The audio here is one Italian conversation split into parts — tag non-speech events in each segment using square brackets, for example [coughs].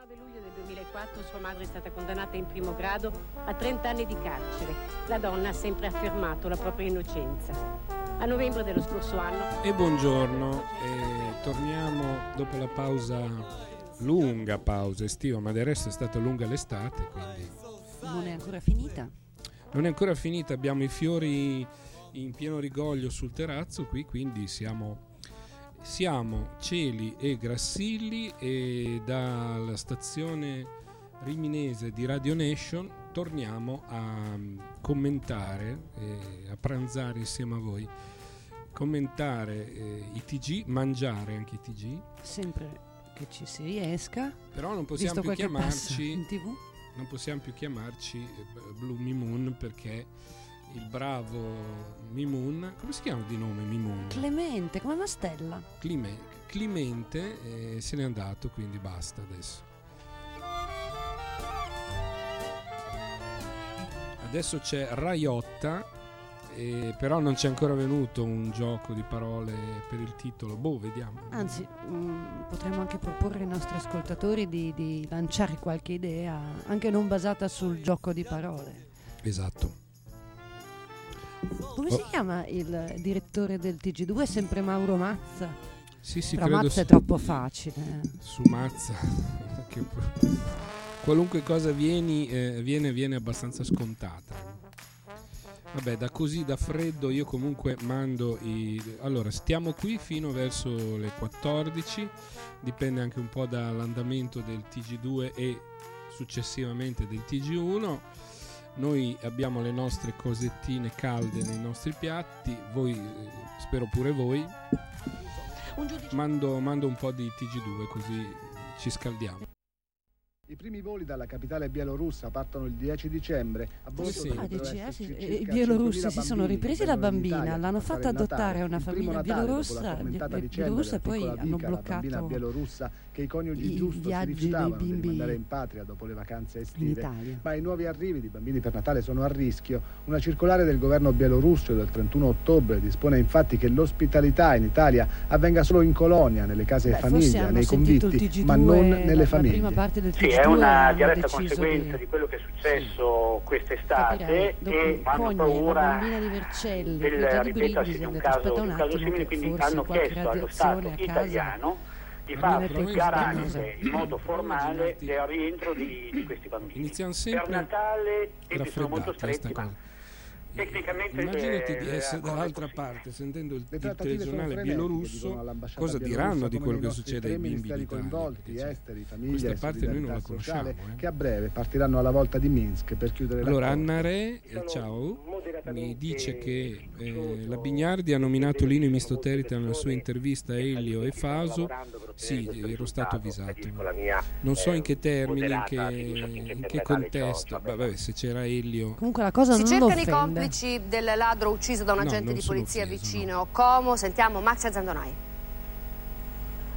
9 luglio del 2004 sua madre è stata condannata in primo grado a 30 anni di carcere. La donna ha sempre affermato la propria innocenza. A novembre dello scorso anno... E buongiorno, e torniamo dopo la pausa, lunga pausa estiva, ma del resto è stata lunga l'estate, quindi... Non è ancora finita? Non è ancora finita, abbiamo i fiori in pieno rigoglio sul terrazzo qui, quindi siamo siamo Celi e Grassilli e dalla stazione riminese di Radio Nation torniamo a commentare e a pranzare insieme a voi. Commentare eh, i TG, mangiare anche i TG sempre che ci si riesca. Però non possiamo più chiamarci non possiamo più chiamarci eh, Blue Moon perché il bravo Mimun, come si chiama di nome Mimun? Clemente, come una stella. Clime, Clemente eh, se n'è andato, quindi basta adesso. Adesso c'è Raiotta, eh, però non c'è ancora venuto un gioco di parole per il titolo. Boh, vediamo. Anzi, mh, mm, potremmo anche proporre ai nostri ascoltatori di, di lanciare qualche idea, anche non basata sul gioco di parole. Esatto. Come oh. si chiama il direttore del TG2? È sempre Mauro Mazza. Sì, sì, Però Mazza su, è troppo facile. Su Mazza, [laughs] qualunque cosa vieni, eh, viene, viene abbastanza scontata. Vabbè, da così da freddo io comunque mando i... Allora, stiamo qui fino verso le 14, dipende anche un po' dall'andamento del TG2 e successivamente del TG1 noi abbiamo le nostre cosettine calde nei nostri piatti, voi eh, spero pure voi. Mando, mando un po' di TG2 così ci scaldiamo. I primi voli dalla capitale bielorussa partono il 10 dicembre. A bordo sì. ah, dici, eh, sì. I bielorussi si sono ripresi la bambina, l'hanno fatta adottare a una famiglia bielorussa, bielorussa e poi hanno bloccato la bielorussa che i coniugi giusto si rifiutavano di mandare in patria dopo le vacanze estive. Ma i nuovi arrivi di bambini per Natale sono a rischio. Una circolare del governo bielorusso del 31 ottobre dispone infatti che l'ospitalità in Italia avvenga solo in colonia, nelle case Beh, famiglia, nei convitti, ma non nelle famiglie. È una diretta conseguenza di... di... quello che è successo sì. quest'estate e hanno paura di del ripetersi di un caso, un caso simile, quindi hanno chiesto allo Stato italiano di fare garante in modo formale del rientro di, di questi bambini. Iniziamo sempre per Natale e sono molto stretti, tecnicamente immaginati di essere dall'altra parte sentendo il, il telegiornale bielorusso cosa diranno di quello che succede ai bimbi in coinvolti, esteri, famiglie, questa parte noi non la conosciamo eh. che a breve partiranno alla volta di Minsk per chiudere allora Anna Re ciao mi dice che eh, la Bignardi ha nominato Lino Mistoterite nella sua intervista a Elio e Faso. sì, ero stato avvisato. non so in che termini in che, in che contesto. vabbè se c'era Elio comunque la cosa si non cercano i complici del ladro ucciso da un agente no, di polizia offeso, vicino no. Como. Sentiamo Max Zandonai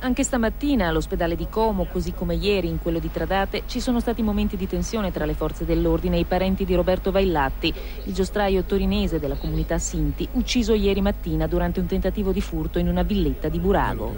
anche stamattina all'ospedale di Como, così come ieri in quello di Tradate, ci sono stati momenti di tensione tra le forze dell'ordine e i parenti di Roberto Vaillatti, il giostraio torinese della comunità Sinti, ucciso ieri mattina durante un tentativo di furto in una villetta di Burago.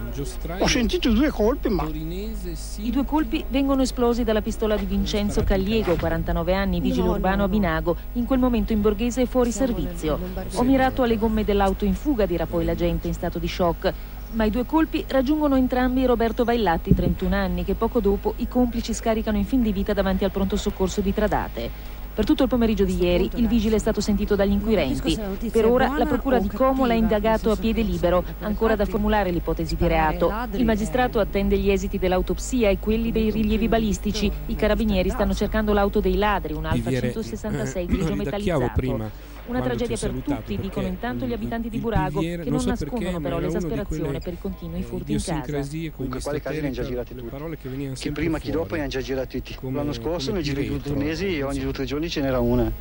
Ho sentito due colpi, ma... I due colpi vengono esplosi dalla pistola di Vincenzo Cagliego, 49 anni, vigile urbano a Binago, in quel momento in borghese e fuori servizio. Ho mirato alle gomme dell'auto in fuga, dirà poi l'agente in stato di shock ma i due colpi raggiungono entrambi Roberto Vaillatti, 31 anni, che poco dopo i complici scaricano in fin di vita davanti al pronto soccorso di Tradate. Per tutto il pomeriggio di ieri il vigile è stato sentito dagli inquirenti. Per ora la procura di Como l'ha indagato a piede libero, ancora da formulare l'ipotesi di reato. Il magistrato attende gli esiti dell'autopsia e quelli dei rilievi balistici. I carabinieri stanno cercando l'auto dei ladri, un Alfa 166 grigio metallizzato. Una tragedia per tutti, dicono intanto gli abitanti di Burago, che non, non nascondono però l'esasperazione per i continui furti in casa. Comunque quale casi ne hanno già girati tutti? Che, prima che dopo ne hanno già girati tutti. L'anno scorso ne girati due o tre mesi e ogni due o tre giorni ce n'era una.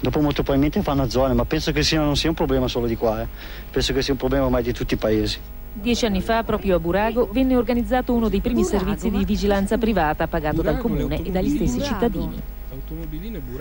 Dopo molto probabilmente fanno zone, ma penso che sia, non sia un problema solo di qua, eh. penso che sia un problema ormai di tutti i paesi. Dieci anni fa, proprio a Burago, venne organizzato uno dei primi Burago, servizi di vigilanza privata pagato Burago, dal comune e dagli stessi Burago. cittadini.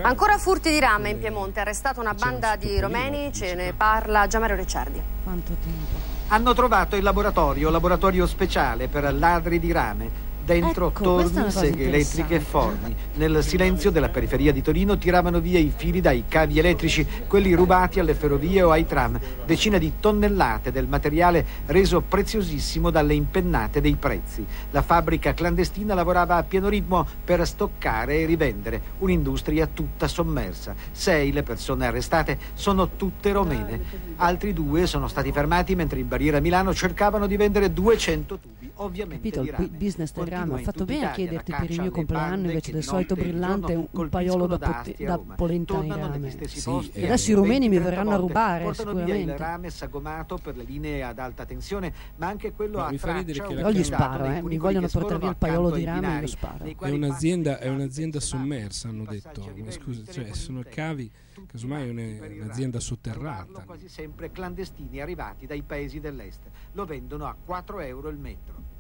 Ancora furti di rame in Piemonte, arrestata una banda di romeni, ce ne parla Gianmario Ricciardi. Quanto tempo? Hanno trovato il laboratorio, laboratorio speciale per ladri di rame. Dentro Ecco, torni, seghe elettriche e forni. Nel silenzio della periferia di Torino tiravano via i fili dai cavi elettrici, quelli rubati alle ferrovie o ai tram. Decine di tonnellate del materiale reso preziosissimo dalle impennate dei prezzi. La fabbrica clandestina lavorava a pieno ritmo per stoccare e rivendere. Un'industria tutta sommersa. Sei le persone arrestate sono tutte romene. Altri due sono stati fermati mentre in barriera a Milano cercavano di vendere 200 tubi. Ovviamente Capito, di il rame. bu- business del Ho in fatto bene a chiederti per il mio compleanno invece del solito e brillante un, paiolo da, a da polenta negli rame. Sì, posti e adesso i rumeni mi 20-30 verranno a rubare, Portano via il sicuramente. rame sagomato per le linee ad alta tensione, ma anche quello Ma a mi fa ridere traccia Però gli sparo, eh, mi vogliono portare via il paiolo di rame, io binari, lo sparo. È un'azienda, è un'azienda sommersa, hanno detto. Ma scusa, cioè, sono cavi, casomai è un'azienda sotterrata. Trovarlo quasi sempre clandestini arrivati dai paesi dell'est. Lo vendono a 4 euro il metro.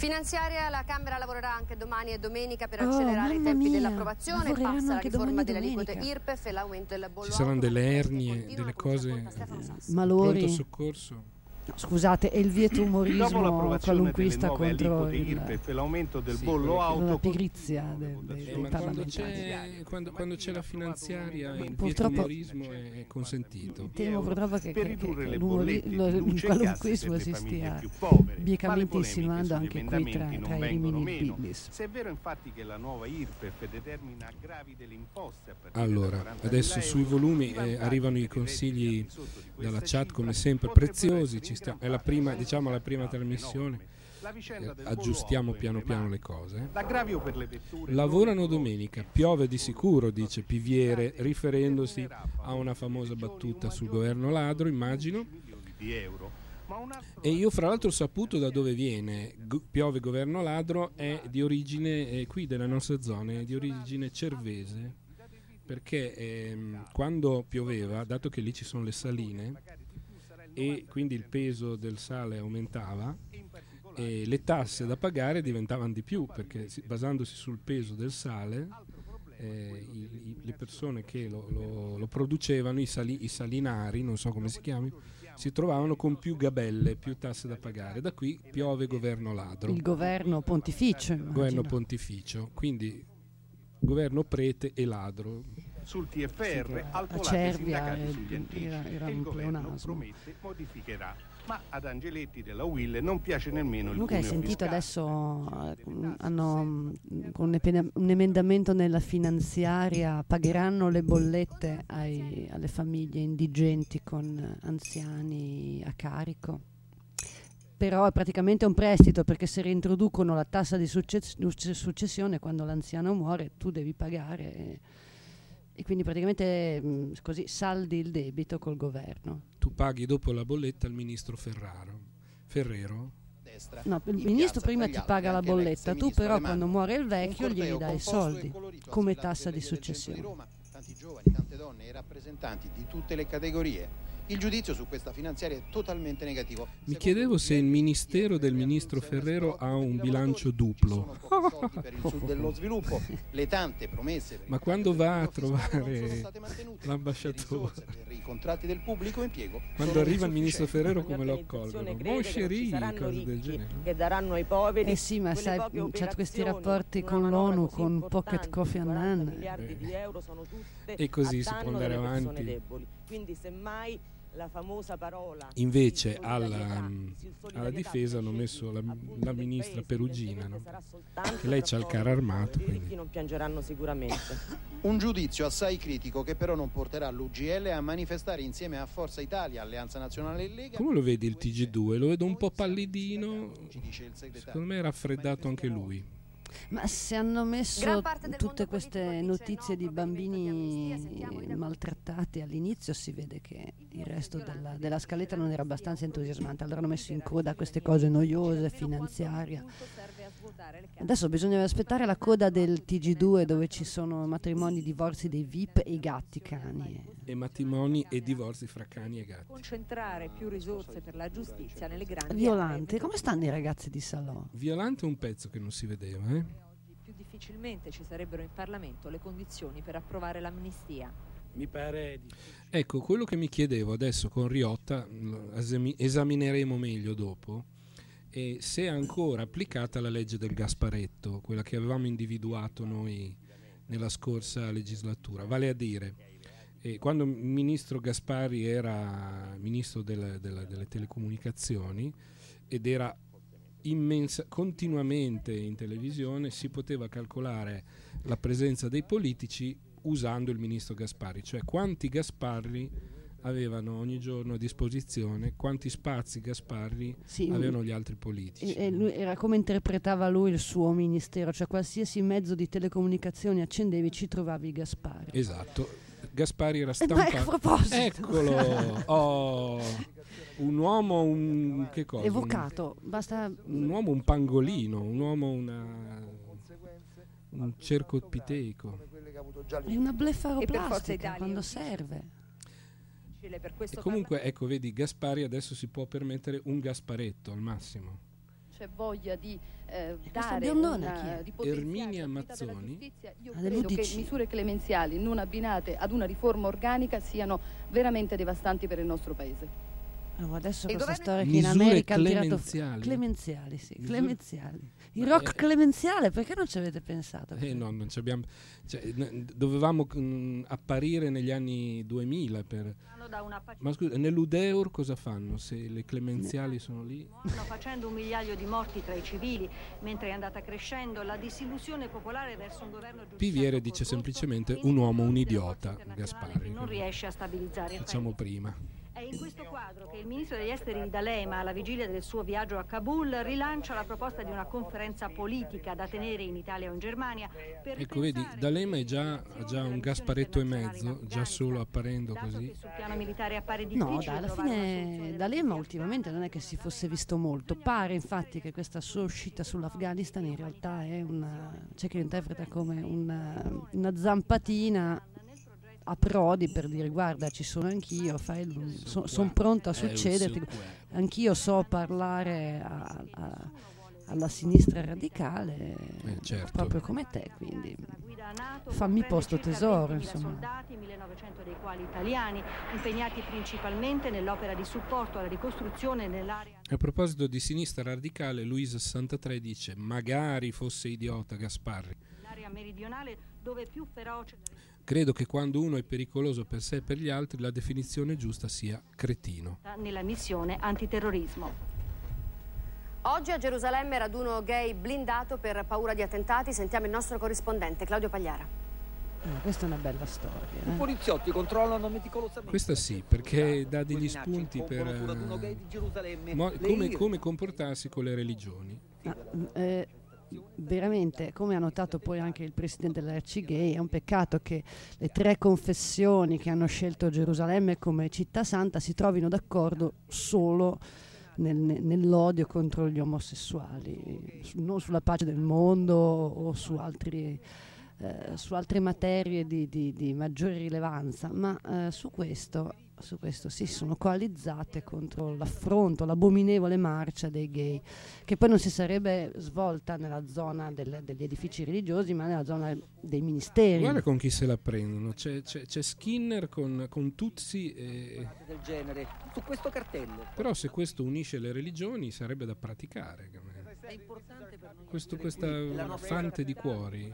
Finanziaria, la Camera lavorerà anche domani e domenica per Oh, accelerare i mamma tempi mia, dell'approvazione. Passa la riforma delle aliquote. IRPEF e l'aumento del bollo Ci saranno delle ernie, delle cose. Malori. Pronto soccorso? Scusate, è il vieto umorismo qualunquista contro il- IRPEF l'aumento del Sì, bollo auto la pigrizia del- dei- parlamentari. c'è, quando, quando c'è la finanziaria il Purtroppo- vietumorismo è consentito. Temo purtroppo che, che- che il qualunquismo si stia biecamente insinuando anche qui tra, tra i rimini biblis. Se è vero infatti che la nuova IRPEF determina aggravi delle imposte Allora, 40.000 adesso sui volumi eh, arrivano i consigli dalla chat come sempre preziosi, ci gran è la prima, diciamo la prima trasmissione, aggiustiamo piano piano le cose. Lavorano domenica, piove di sicuro, dice Piviere, riferendosi a una famosa battuta sul governo ladro, immagino. E io fra l'altro ho saputo da dove viene, Go- piove governo ladro, è di origine, eh, qui della nostra zona, è di origine cervese, perché ehm, quando pioveva, dato che lì ci sono le saline e quindi il peso del sale aumentava, e le tasse da pagare diventavano di più, perché si- basandosi sul peso del sale, eh, i- i- le persone che lo, lo- lo producevano, i, sali- i salinari, non so come si chiami, si trovavano con più gabelle, più tasse da pagare. Da qui piove governo ladro, Il governo pontificio. governo immagino. pontificio, quindi governo prete e ladro. Sul TFR che alcolate i sindacati sugli anticipi era- era e il governo promette modificherà ma ad Angeletti della Will non piace nemmeno il Comunque hai sentito fiscale. adesso eh, hanno mm, con un emendamento nella finanziaria pagheranno le bollette ai- alle famiglie indigenti con anziani a carico. Però è praticamente un prestito perché se reintroducono la tassa di succes- successione quando l'anziano muore tu devi pagare e, quindi praticamente mm, così saldi il debito col governo. Tu paghi dopo la bolletta al ministro Ferraro. Ferrero? No, il ministro prima ti paga la bolletta, tu però quando muore il vecchio gli dai i soldi come tassa di successione. Tanti giovani, tante donne e rappresentanti di tutte le categorie. Il giudizio su questa finanziaria è totalmente negativo. Mi chiedevo se il ministero del ministro Ferrero ha un bilancio duplo. per il sud dello [laughs] sviluppo, le tante promesse per il Ma quando va a trovare l'ambasciatore? Per i contratti del pubblico impiego Quando arriva il ministro. Ferrero come lo accolgono? Chéri, cose del genere. che daranno ai poveri Eh sì, ma sai, poche c'ha questi rapporti con l'ONU, con Pocket 40 Annan. Eh. E così si può andare avanti. Quindi semmai Invece alla, mm, alla difesa hanno messo la, la ministra Perugina, no? che lei c'ha il carro armato. quindi- non piangeranno sicuramente. [coughs] Un giudizio assai critico che però non porterà l'UGL a manifestare insieme a Forza Italia, Alleanza Nazionale e Lega. Come lo vedi il TG2? Lo vedo un po' pallidino, secondo me è raffreddato anche lui. Ma se hanno messo tutte queste notizie no, di bambini maltrattati all'inizio, si vede che il resto della, della scaletta non era abbastanza entusiasmante. Allora hanno messo in coda queste cose noiose, finanziaria. Adesso bisogna aspettare la coda del TG2 dove ci sono matrimoni, divorzi dei VIP e i gatti cani. E matrimoni e divorzi fra cani e gatti. concentrare più risorse per la giustizia nelle grandi Violante, come stanno i ragazzi di Salò? Violante è un pezzo che non si vedeva, eh? più difficilmente ci sarebbero in Parlamento le condizioni per approvare l'amnistia. Mi pare Ecco, quello che mi chiedevo adesso con Riotta, esamineremo meglio dopo, e se è ancora applicata la legge del Gasparetto, quella che avevamo individuato noi nella scorsa legislatura, vale a dire eh, quando il ministro Gaspari era ministro delle, delle, delle telecomunicazioni ed era immensa, continuamente in televisione, si poteva calcolare la presenza dei politici usando il ministro Gaspari, cioè quanti Gasparri avevano ogni giorno a disposizione quanti spazi Gasparri sì, avevano gli altri politici. Era come interpretava lui il suo ministero, cioè qualsiasi mezzo di telecomunicazioni accendevi ci trovavi Gasparri. Esatto, Gasparri era stampato. Eh, a proposito. Eccolo, [laughs] oh, un uomo, un che cosa? Evocato, un, basta... Un uomo, un pangolino, un uomo, una, un cerco piteico. È una blefaroplastica quando serve per questo e comunque, farlo... ecco, vedi, Gaspari adesso si può permettere un Gasparetto al massimo. C'è voglia di eh, dare una, di Erminia Mazzoni. Io credo che misure clemenziali non abbinate ad una riforma organica siano veramente devastanti per il nostro Paese. Oh, adesso e questa storia che in America hanno tirato clemenziali, sì, Misure... clemenziali. Il rock eh, clemenziale, perché non ci avete pensato? Eh no, non ci abbiamo cioè, n- dovevamo mh, mm, apparire negli anni 2000 per Ma scusa, nell'Udeur cosa fanno se le clemenziali no. sono lì? Stanno facendo un migliaio di morti tra i civili, mentre è andata crescendo la disillusione popolare verso un governo Piviere dice semplicemente un uomo un idiota, Gaspari. Non riesce a stabilizzare Facciamo prima. È in questo quadro che il ministro degli esteri D'Alema, alla vigilia del suo viaggio a Kabul, rilancia la proposta di una conferenza politica da tenere in Italia o in Germania. ecco, vedi, D'Alema è già, ha già un Gasparetto e mezzo, già solo apparendo così. Sul piano militare appare. No, dai, alla fine D'Alema ultimamente non è che si fosse visto molto. Pare infatti che questa sua uscita sull'Afghanistan in realtà è una. c'è chi lo interpreta come una, una zampatina a Prodi per dire guarda ci sono anch'io, sono son pronto a succederti, anch'io so parlare a, a, alla sinistra radicale eh, certo. proprio come te, quindi fammi posto tesoro. Insomma. soldati, 1900 dei quali italiani, impegnati principalmente nell'opera di supporto alla ricostruzione nell'area. A proposito di sinistra radicale, Luisa 63 dice magari fosse idiota Gasparri. L'area meridionale dove più feroce... Credo che quando uno è pericoloso per sé e per gli altri, la definizione giusta sia cretino. Nella missione antiterrorismo. Oggi a Gerusalemme raduno gay blindato per paura di attentati. Sentiamo il nostro corrispondente Claudio Pagliara. Eh, questa è una bella storia. Eh? I poliziotti controllano meticolosamente. Questa sì, perché dà degli spunti per uh, mo- come, come, comportarsi con le religioni. Ah, eh, veramente, come ha notato poi anche il presidente dell'RC è un peccato che le tre confessioni che hanno scelto Gerusalemme come città santa si trovino d'accordo solo nel, nell'odio contro gli omosessuali, non sulla pace del mondo o su, altri, eh, su altre materie di, di, di maggiore rilevanza, ma eh, su questo su questo si sono coalizzate contro l'affronto, l'abominevole marcia dei gay, che poi non si sarebbe svolta nella zona del, degli edifici religiosi, ma nella zona dei ministeri. Guarda con chi se la prendono, c'è, c'è, c'è Skinner con, con Tuzzi e... del genere, su questo cartello. Però se questo unisce le religioni sarebbe da praticare. È importante per noi questo, questa fante di cuori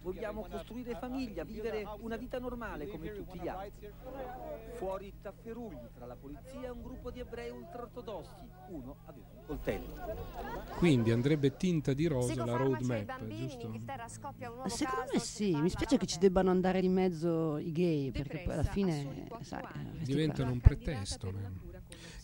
vogliamo costruire famiglia, vivere una vita normale come tutti gli altri. Fuori tafferugli tra la polizia e un gruppo di ebrei ultraortodossi. Uno aveva un coltello. Quindi andrebbe tinta di rosa la roadmap, giusto? Secondo me sì, mi spiace che ci debbano andare di mezzo i gay, perché poi alla fine sai, diventano un pretesto.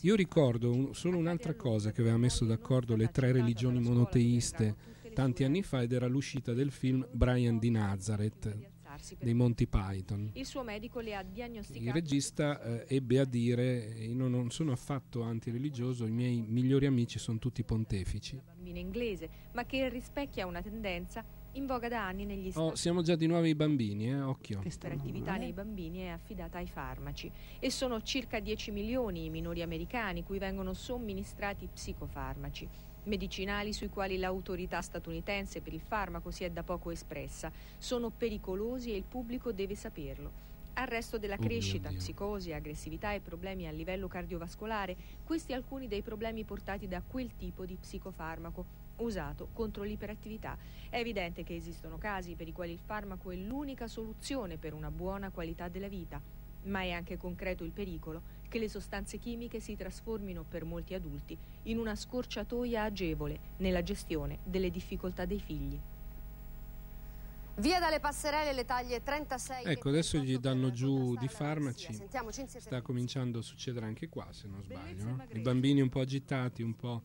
Io ricordo un, solo un'altra cosa che aveva messo d'accordo le tre religioni monoteiste tanti anni fa ed era l'uscita del film Brian di Nazareth dei Monty Python. Il suo medico le ha diagnosticato. Il regista eh, ebbe a dire: Io non sono affatto antireligioso, i miei migliori amici sono tutti pontefici. Bambino inglese, ma che rispecchia una tendenza in voga da anni negli Stati Uniti. Oh, siamo già di nuovo ai bambini, eh? occhio. Questa attività nei bambini è affidata ai farmaci e sono circa 10 milioni i minori americani cui vengono somministrati psicofarmaci medicinali sui quali l'autorità statunitense per il farmaco si è da poco espressa. Sono pericolosi e il pubblico deve saperlo. Arresto della crescita, psicosi, aggressività e problemi a livello cardiovascolare, questi alcuni dei problemi portati da quel tipo di psicofarmaco usato contro l'iperattività. È evidente che esistono casi per i quali il farmaco è l'unica soluzione per una buona qualità della vita, ma è anche concreto il pericolo che le sostanze chimiche si trasformino per molti adulti in una scorciatoia agevole nella gestione delle difficoltà dei figli. Via dalle passerelle le taglie 36. Ecco, adesso gli danno giù di farmaci. Sta cominciando a succedere anche qua, se non sbaglio. No? I bambini un po' agitati, un po',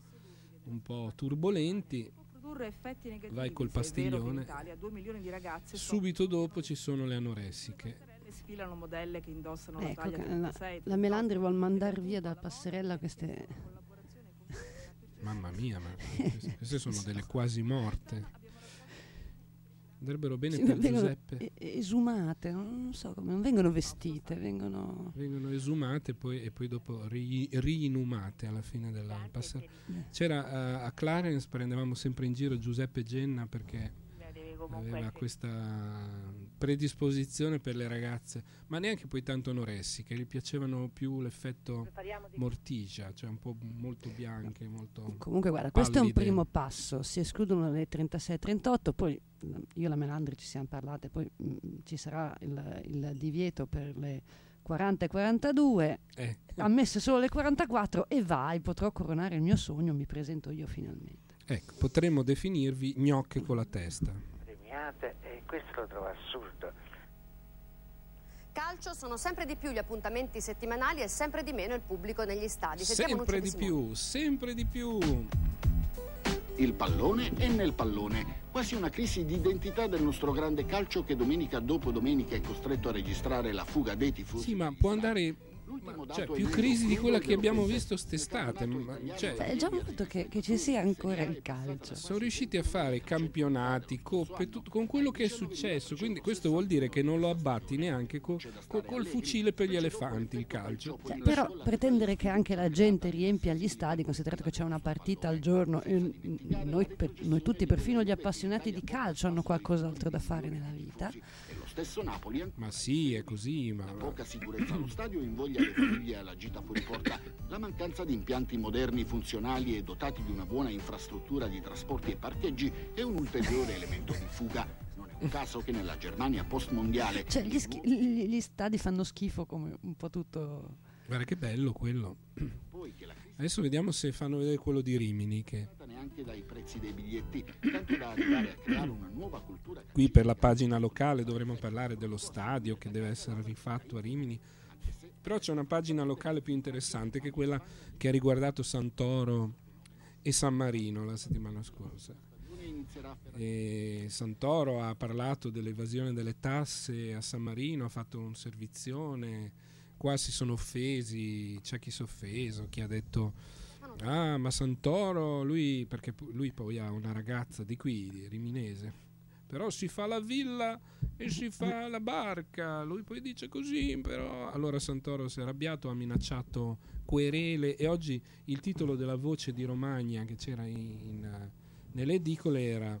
un po turbolenti. Vai col pastiglione. Subito dopo ci sono le anoressiche sfilano modelle che indossano ecco, la taglia 36. La, la Melandri vuole mandare via dalla passerella queste... [laughs] Mamma mia, ma queste sono delle quasi morte. Andrebbero bene sì, per Giuseppe. Esumate, non so come, non vengono vestite, vengono... Vengono esumate poi, e poi dopo ri, rinumate alla fine della passerella. C'era uh, a Clarence, prendevamo sempre in giro Giuseppe Genna perché aveva questa predisposizione per le ragazze, ma neanche poi tanto anoressiche, gli piacevano più l'effetto morticia, cioè un po' molto bianche, molto Comunque guarda, pallide. questo è un primo passo, si escludono le 36-38, poi io e la Melandri ci siamo parlate, poi mh, mm, ci sarà il, il, divieto per le 40 e 42, eh. ammesse solo le 44 e vai, potrò coronare il mio sogno, mi presento io finalmente. Ecco, potremmo definirvi gnocche con la testa premiate e questo lo trovo assurdo. Calcio sono sempre di più gli appuntamenti settimanali e sempre di meno il pubblico negli stadi. Sentiamo sempre di più, sempre di più. Il pallone è nel pallone. Quasi una crisi di identità del nostro grande calcio che domenica dopo domenica è costretto a registrare la fuga dei tifosi. Sì, ma può andare cioè, più crisi di quella che abbiamo visto st'estate. Cioè, è già molto che, che, ci sia ancora il calcio. Sono riusciti a fare campionati, coppe, tutto, con quello che è successo. Quindi questo vuol dire che non lo abbatti neanche co, co, col fucile per gli elefanti il calcio. Cioè, però pretendere che anche la gente riempia gli stadi, considerato che c'è una partita al giorno, noi, per, noi tutti, perfino gli appassionati di calcio, hanno qualcos'altro da fare nella vita stesso Napoli. Ma sì, è così, ma... La poca sicurezza allo stadio invoglia le famiglie alla gita fuori porta. La mancanza di impianti moderni, funzionali e dotati di una buona infrastruttura di trasporti e parcheggi è un ulteriore elemento di fuga. Non è un caso che nella Germania post-mondiale... Cioè, gli, schi- gli stadi fanno schifo come un po' tutto... Guarda che bello quello. Adesso vediamo se fanno vedere quello di Rimini che neanche dai prezzi dei biglietti, tanto da arrivare a creare una nuova cultura. Qui per la pagina locale dovremmo parlare dello stadio che deve essere rifatto a Rimini. Però c'è una pagina locale più interessante che è quella che ha riguardato Santoro e San Marino la settimana scorsa. E Santoro ha parlato dell'evasione delle tasse a San Marino, ha fatto un servizione, qua si sono offesi, c'è chi si è offeso, chi ha detto Ah, ma Santoro, lui, perché lui poi ha una ragazza di qui, di Riminese, però si fa la villa e si fa la barca, lui poi dice così, però allora Santoro si è arrabbiato, ha minacciato querele. E oggi il titolo della voce di Romagna che c'era in, in, nelle edicole era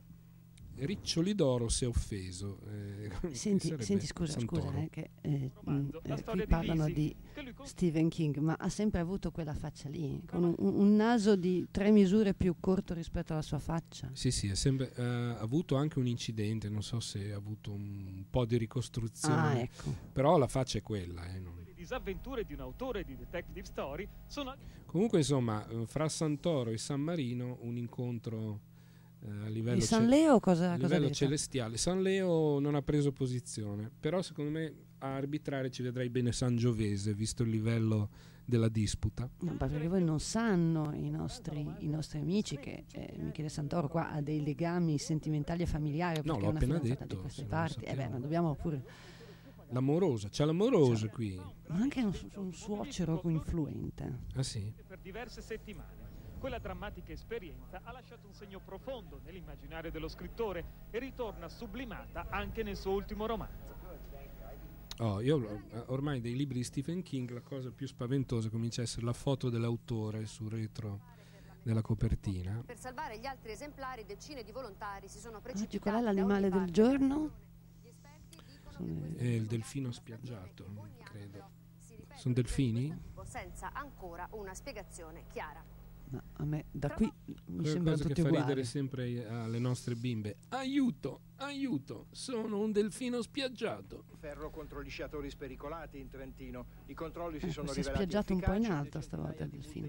Riccioli d'oro si è offeso. Eh, [laughs] senti, senti, scusa, scusa eh, che, eh, mh, mm, eh, qui parlano di Stephen King, ma ha sempre avuto quella faccia lì, con un, un, naso di tre misure più corto rispetto alla sua faccia. Sì, sì, sempre, eh, ha avuto anche un incidente, non so se ha avuto un po' di ricostruzione, ah, ecco. però la faccia è quella. Eh, non... Le disavventure di un autore di detective story sono... Comunque, insomma, eh, fra Santoro e San Marino un incontro a livello, Di San Leo cosa, a livello celestiale. San Leo non ha preso posizione, però secondo me a arbitrare ci vedrai bene San Giovese, visto il livello della disputa. No, perché voi non sanno i nostri, i nostri amici che eh, Michele Santoro qua ha dei legami sentimentali e familiari no, l'ho appena detto, di queste parti. Eh beh, ma dobbiamo pure L'amorosa, c'è l'amorosa qui. Ma anche un, un suocero influente. Ah sì? Per diverse settimane quella drammatica esperienza ha lasciato un segno profondo nell'immaginario dello scrittore e ritorna sublimata anche nel suo ultimo romanzo. Oh, io ormai dei libri di Stephen King la cosa più spaventosa comincia a essere la foto dell'autore sul retro della copertina. Per salvare gli altri esemplari decine di volontari si sono precipitati. Oggi qual è l'animale del giorno? È il delfino spiaggiato, credo. Sono delfini? Senza ancora una spiegazione chiara. A me da qui mi sembra tutti che uguali. fa ridere sempre alle nostre bimbe. Aiuto, aiuto, sono un delfino spiaggiato. Ferro contro gli sciatori spericolati in Trentino. I controlli si Eh, sono si è rivelati spiaggiato un po' in alto stavolta il delfino.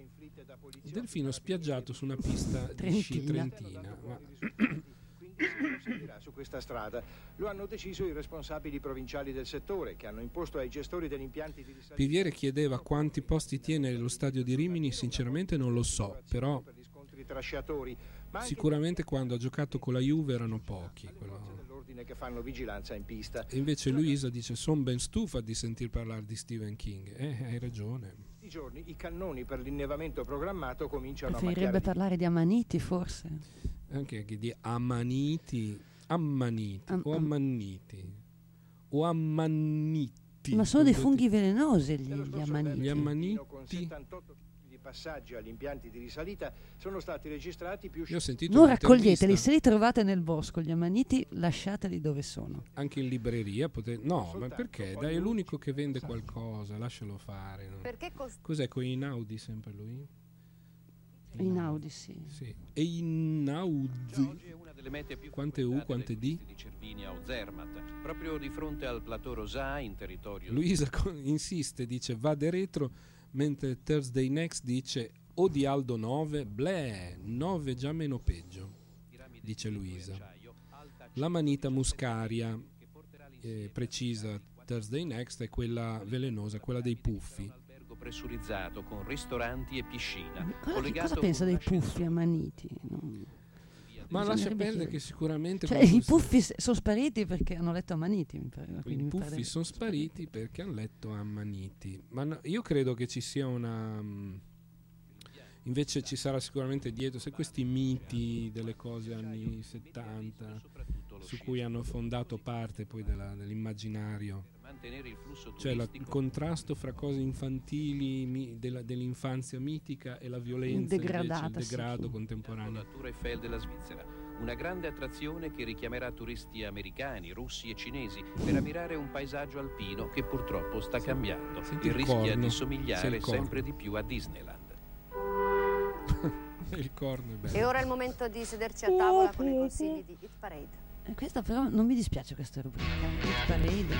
Delfino spiaggiato su una pista di sci trentina. Ma non seguirà su questa strada. Lo hanno deciso i responsabili provinciali del settore che hanno imposto ai gestori degli impianti di risalita Piviere chiedeva quanti posti tiene lo stadio di Rimini, sinceramente non lo so, però sicuramente quando ha giocato con la Juve erano pochi. quello- che fanno vigilanza in pista. E invece Luisa dice sono ben stufa di sentir parlare di Stephen King. Eh, hai ragione. Questi giorni i cannoni per l'innevamento programmato cominciano a Preferirebbe parlare di Amaniti forse. Anche che di ammaniti, ammaniti Am- o am- ammanniti o ammanniti. Ma sono dei funghi velenosi gli, gli Gli 78 kg di passaggio agli impianti di risalita sono stati registrati più Io ho sentito Non raccoglieteli, se li trovate nel bosco gli amaniti lasciateli dove sono. anche in libreria. pote- No, ma perché? Dai, è l'unico che vende qualcosa, lascialo fare. no? Perché cos- Cos'è con Inaudi sempre lui? In Audi sì. Sì. E Inaudi. Quante U, quante D? di Cervinia o Zermatt, proprio di fronte al plateau Rosà in territorio Luisa insiste, dice vade retro, mentre Thursday Next dice o di Aldo 9, bleh, 9 già meno peggio, dice Luisa. La manita muscaria, eh, precisa Thursday Next, è quella velenosa, quella dei puffi. Pressurizzato con ristoranti e piscina. Cosa, cosa pensa dei puffi amaniti? No. Ma lascia perdere che sicuramente... Cioè, i puffi s- sono spariti perché hanno letto Amaniti. Mi pare, I puffi pare- sono spariti perché hanno letto Ammaniti. Ma no- io credo che ci sia una. mm, Invece ci sarà sicuramente dietro, se questi miti delle cose anni 70 su cui hanno fondato parte poi della- dell'immaginario, mantenere il flusso cioè la- turistico. il contrasto fra cose infantili mi- della- dell'infanzia mitica e la violenza, invece, il Degradata, sì, degrado sì. contemporaneo. la Tour Eiffel della Svizzera. Una grande attrazione che richiamerà turisti americani, russi e cinesi per ammirare un paesaggio alpino che purtroppo sta cambiando Senti e il rischia corno, di sì, somigliare sempre di più a Disneyland. [laughs] il corno è bello. E ora è il momento di sederci a tavola con i consigli di Hit Parade. Eh, Questa però non mi dispiace questa rubrica. Hit Parade.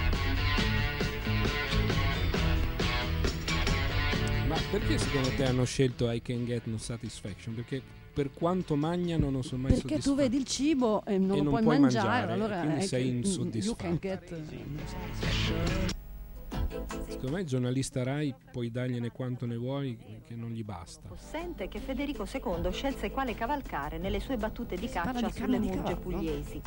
Ma perché secondo te hanno scelto I Can Get No Satisfaction? Perché per quanto mangiano non sono mai Perché tu vedi il cibo e non E lo non puoi, puoi mangiare, mangiare, allora quindi è sei che- insoddisfatto. You can get, eh, Secondo me il giornalista Rai puoi dargliene quanto ne vuoi che non gli basta. Sente che Federico II scelse quale cavalcare nelle sue battute di caccia di sulle cavallo? pugliesi.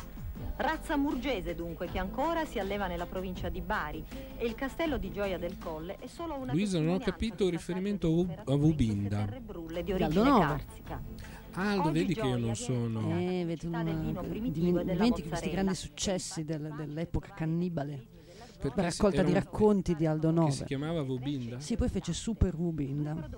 Razza murgese dunque che ancora si alleva nella provincia di Bari e il castello di Gioia del Colle è solo una Luisa non ho capito il riferimento a Vu- a Vubinda. di origine Aldo Nove. carsica. Aldo, vedi che io non sono... Eh, vedi, una- primitivo dimen- della dimentichi questi grandi successi del- dell'epoca cannibale. Perché La raccolta di racconti di Aldo Che si Nove. chiamava Vubinda? Sì, poi fece Super Rubinda.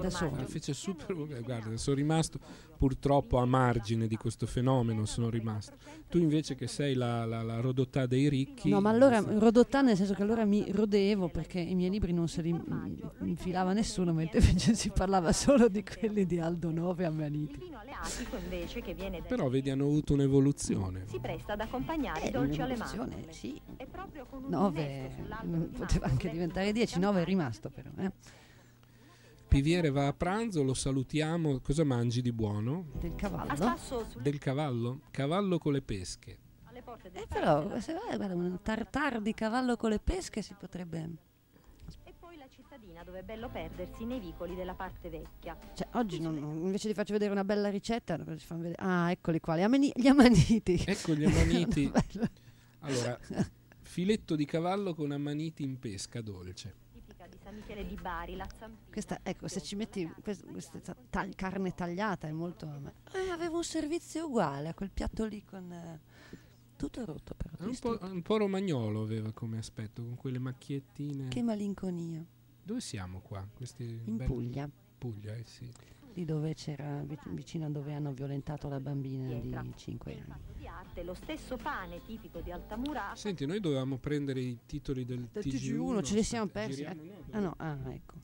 Da solo. Ah, fece super eh, guarda sono rimasto purtroppo a margine di questo fenomeno sono rimasto tu invece che sei la, la, la rodotta dei ricchi No, ma allora rodotta nel senso che allora mi rodevo perché i miei libri non se li infilava nessuno, mentre invece si parlava solo di quelli di Aldo Nove Amaniti. vino aleatico invece che viene da- però vedi hanno avuto un'evoluzione si presta ad accompagnare Eh, i dolci alle mandorle. sì. E proprio con un 9 innesto sull'albero di poteva anche diventare 10, 9 è rimasto però. Eh. Piviere va a pranzo lo salutiamo cosa mangi di buono? Del cavallo. del cavallo? cavallo con le pesche alle porte del Eh, però, se vai, guarda, un tartar di cavallo con le pesche si potrebbe... e poi la cittadina dove è bello perdersi nei vicoli della parte vecchia. Cioè, oggi non- invece di farci vedere una bella ricetta, ci fanno vedere... Ah, eccoli qua, gli, amani- gli amaniti. ecco gli ammaniti [laughs] Bello. allora filetto di cavallo con ammaniti in pesca dolce Michele di Bari, la zampina. Questa, ecco, se ci metti quest- questa ta- carne tagliata è molto... Eh, avevo un servizio uguale a quel piatto lì con... eh, tutto rotto però. È un po', un po' romagnolo aveva come aspetto con quelle macchiettine Che malinconia. dove siamo qua? Questi In belli- Puglia. Puglia eh sì di dove c'era vicino a dove hanno violentato la bambina Pietra. di 5 anni. Di arte, lo stesso pane tipico di Altamurata. Senti, noi dovevamo prendere i titoli del, del TG1, ce li siamo persi. Giriamo, no, ah no, ah, ecco.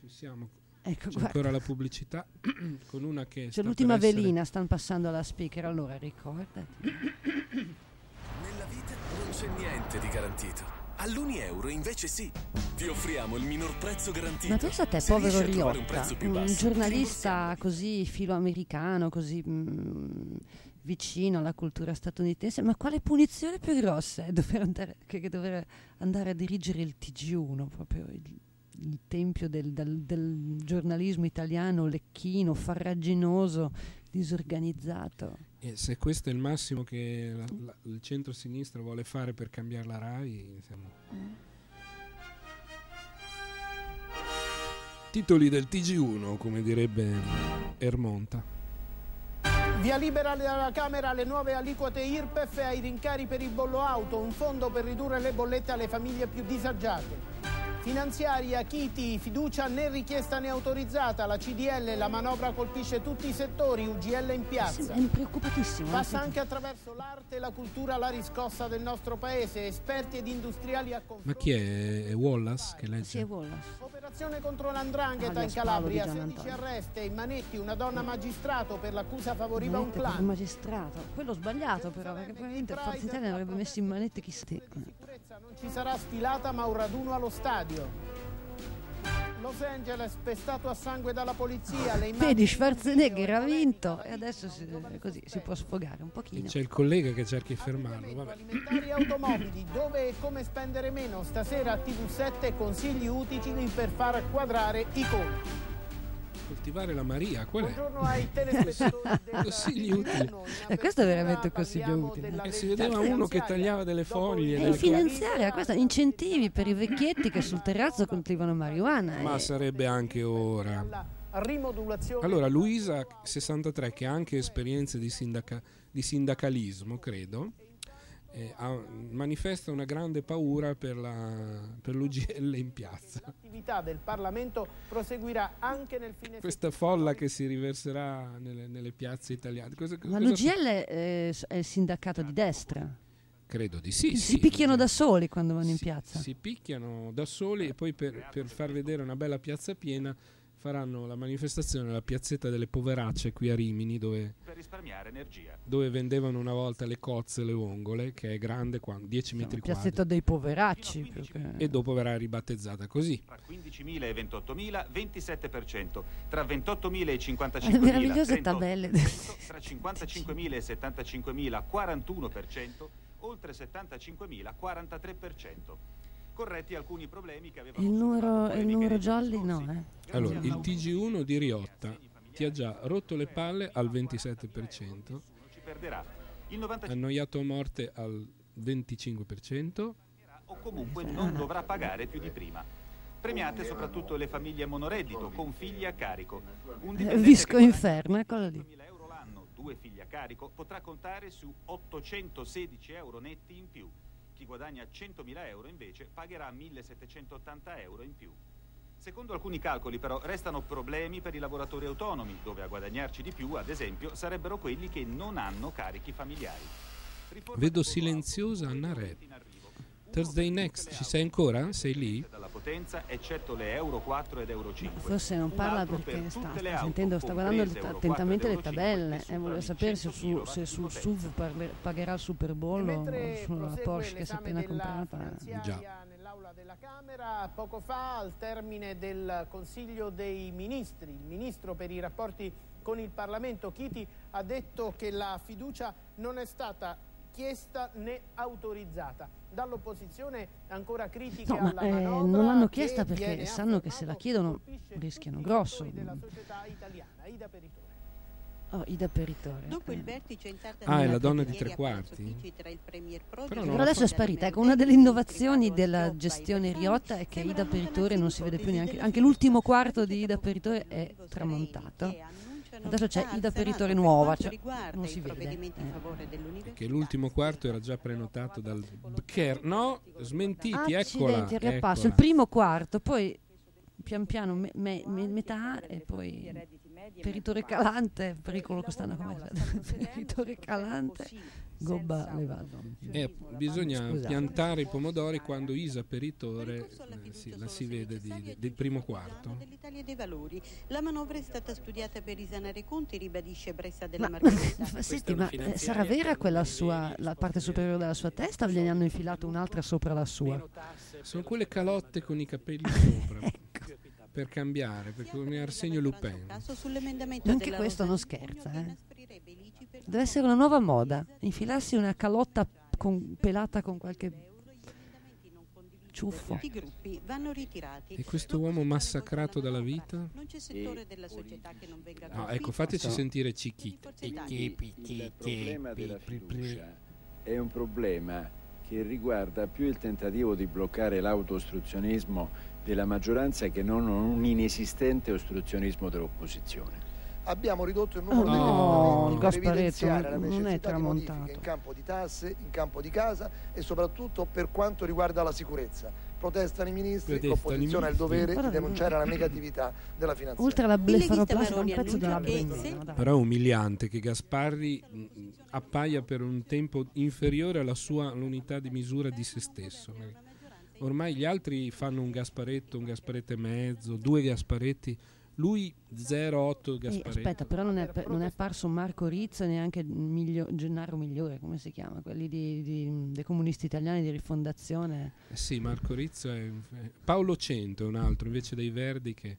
Ci siamo. Ecco, C'è ancora la pubblicità [clears throat] con una che C'è l'ultima velina, stanno passando alla speaker, allora ricordati. Nella vita non c'è niente di garantito. All'Uni Euro invece sì. Ti offriamo il minor prezzo garantito. Ma pensa a te, povero Riotta, un, un giornalista così filoamericano, così mm, vicino alla cultura statunitense, ma quale punizione più grossa è dover andare, che dover andare a dirigere il TG1, proprio il, il tempio del, del, del, giornalismo italiano lecchino, farraginoso, disorganizzato. E se questo è il massimo che la, la, il centro-sinistra vuole fare per cambiare la RAI, siamo... Titoli del TG1, come direbbe Ermonta. Via libera alla Camera le nuove aliquote IRPEF e ai rincari per il bollo auto, un fondo per ridurre le bollette alle famiglie più disagiate. Finanziaria, Chiti, fiducia né richiesta né autorizzata. La CDL, la manovra colpisce tutti i settori, UGL in piazza. È preoccupatissimo. Passa anche attraverso l'arte e la cultura la riscossa del nostro paese. Esperti ed industriali a confronto. Ma chi è? È Wallace che legge? Sì, è Wallace. Operazione contro l'andrangheta in Calabria, 16 arresti, in Manetti una donna magistrato per l'accusa favoriva Manette un clan. Un magistrato, quello sbagliato però, perché probabilmente Forza Italia avrebbe messo in Manetti chissà. Non ci sarà sfilata ma un raduno allo stadio stadio. Los Angeles pestato a sangue dalla polizia. Le Vedi, Schwarzenegger ha vinto e adesso si, così si può sfogare un pochino. C'è il collega che cerca di fermarlo. Vabbè. Alimentari automobili, dove e come spendere meno. Stasera a TV7 consigli utili per far quadrare i conti coltivare la Maria. Qual è? Buongiorno ai telespettatori [laughs] Consigli utili. E questo è veramente un consiglio utile. E si vedeva uno che tagliava delle foglie. E finanziaria, questo, incentivi per i vecchietti che sul terrazzo coltivano marijuana. Ma e... sarebbe anche ora. Allora, Luisa 63, che ha anche esperienze di, sindaca- di sindacalismo, credo, eh, ha, manifesta una grande paura per, la, per, l'UGL in piazza. L'attività del Parlamento proseguirà anche nel fine Questa folla che si riverserà nelle, nelle piazze italiane. Cosa, Ma cosa l'UGL è, è il sindacato di destra? Credo di sì. Si sì, picchiano da soli quando vanno si, in piazza. Si picchiano da soli e poi per, per far vedere una bella piazza piena faranno la manifestazione alla piazzetta delle poveracce qui a Rimini dove, dove vendevano una volta le cozze e le vongole che è grande qua, 10 metri quadri piazzetta dei poveracci perché... e dopo verrà ribattezzata così. Tra 15.000 e 28.000 27% tra 28.000 e 55.000 le meravigliose tabelle. tra 55.000 e 75.000 41% oltre 75.000 43% corretti alcuni problemi che avevano il numero, il numero gialli no eh. allora il TG1 di Riotta ti ha già rotto le palle al 27% annoiato a morte al 25% o comunque non dovrà pagare più di prima. Premiate soprattutto le famiglie monoreddito con figli a carico. Un Visco Inferno eccolo lì. euro l'anno due figli a carico potrà contare su 816 euro netti in più chi guadagna 100.000 euro invece pagherà 1.780 euro in più. Secondo alcuni calcoli però restano problemi per i lavoratori autonomi, dove a guadagnarci di più, ad esempio, sarebbero quelli che non hanno carichi familiari. Riforma Vedo silenziosa Anna Re. Thursday Next, ci sei ancora? Sei lì? Dalla potenza, eccetto le Euro 4 ed Euro 5. Forse non parla perché per sta, sta, sentendo, sta guardando attentamente le tabelle e vuole sapere se, su, se sul SUV pagherà il Super Bowl o sulla Porsche che si è appena comprata. Già nell'aula della Camera. Poco fa, al termine del Consiglio dei Ministri, il Ministro per i rapporti con il Parlamento, Chiti, ha detto che la fiducia non è stata chiesta né autorizzata. Dall'opposizione ancora critiche no, alla ma, eh, non l'hanno chiesta perché sanno che se la chiedono rischiano grosso. Oh, Ida Peritore. Dopo il vertice in Ah, è la donna di tre quarti? Però, Però adesso è sparita. Ecco, una delle innovazioni della gestione Riotta è che Ida Peritore non si vede più neanche. Anche l'ultimo quarto di Ida Peritore è tramontato. Adesso c'è Ida Peritore nuova, cioè non si vede. Eh. Che l'ultimo quarto era già prenotato dal Bker. No, smentiti, Accidenti, eccola. riappasso. Il primo quarto, poi pian piano me, me, me, metà e poi Peritore calante, pericolo quest'anno come Peritore calante, gobba levato. Eh, bisogna Scusate. piantare i pomodori quando Isa Peritore eh, sì, la si vede di, di, del primo quarto. Dell'Italia dei Valori. La manovra è stata studiata per risanare i conti, ribadisce Bressa della ma, Margherita. [laughs] senti, ma eh, sarà vera quella sua, la parte superiore della sua testa o gliene hanno infilato un'altra sopra la sua? Sono quelle calotte con i capelli sopra. [laughs] ecco per cambiare, perché come Arsenio Lupin. Anche questo non scherza, eh. Deve essere una nuova moda, infilarsi una calotta con, pelata con qualche ciuffo. E questo uomo massacrato dalla vita? No, ecco, fateci sentire Cicchi. Il problema della fiducia è un problema che riguarda più il tentativo di bloccare l'autostruzionismo della maggioranza che non un inesistente ostruzionismo dell'opposizione. Abbiamo ridotto il numero oh, degli no, per evidenziare la necessità di modifiche in campo di tasse, in campo di casa e soprattutto per quanto riguarda la sicurezza. Protestano i ministri, l'opposizione ha il dovere di denunciare la negatività della finanza. Oltre alla blefaroplastica un pezzo della benzina. Però è umiliante che Gasparri appaia per un tempo inferiore alla sua l'unità di misura di se stesso. Ormai gli altri fanno un Gasparetto, un Gasparetto e mezzo, due Gasparetti. Lui 0,8 Gasparetto. Eh, aspetta, però non è, non è, apparso Marco Rizzo e neanche Miglio, Gennaro Migliore, come si chiama? Quelli di, di, dei comunisti italiani di rifondazione. Eh sì, Marco Rizzo è... Paolo Cento è un altro, invece dei Verdi che...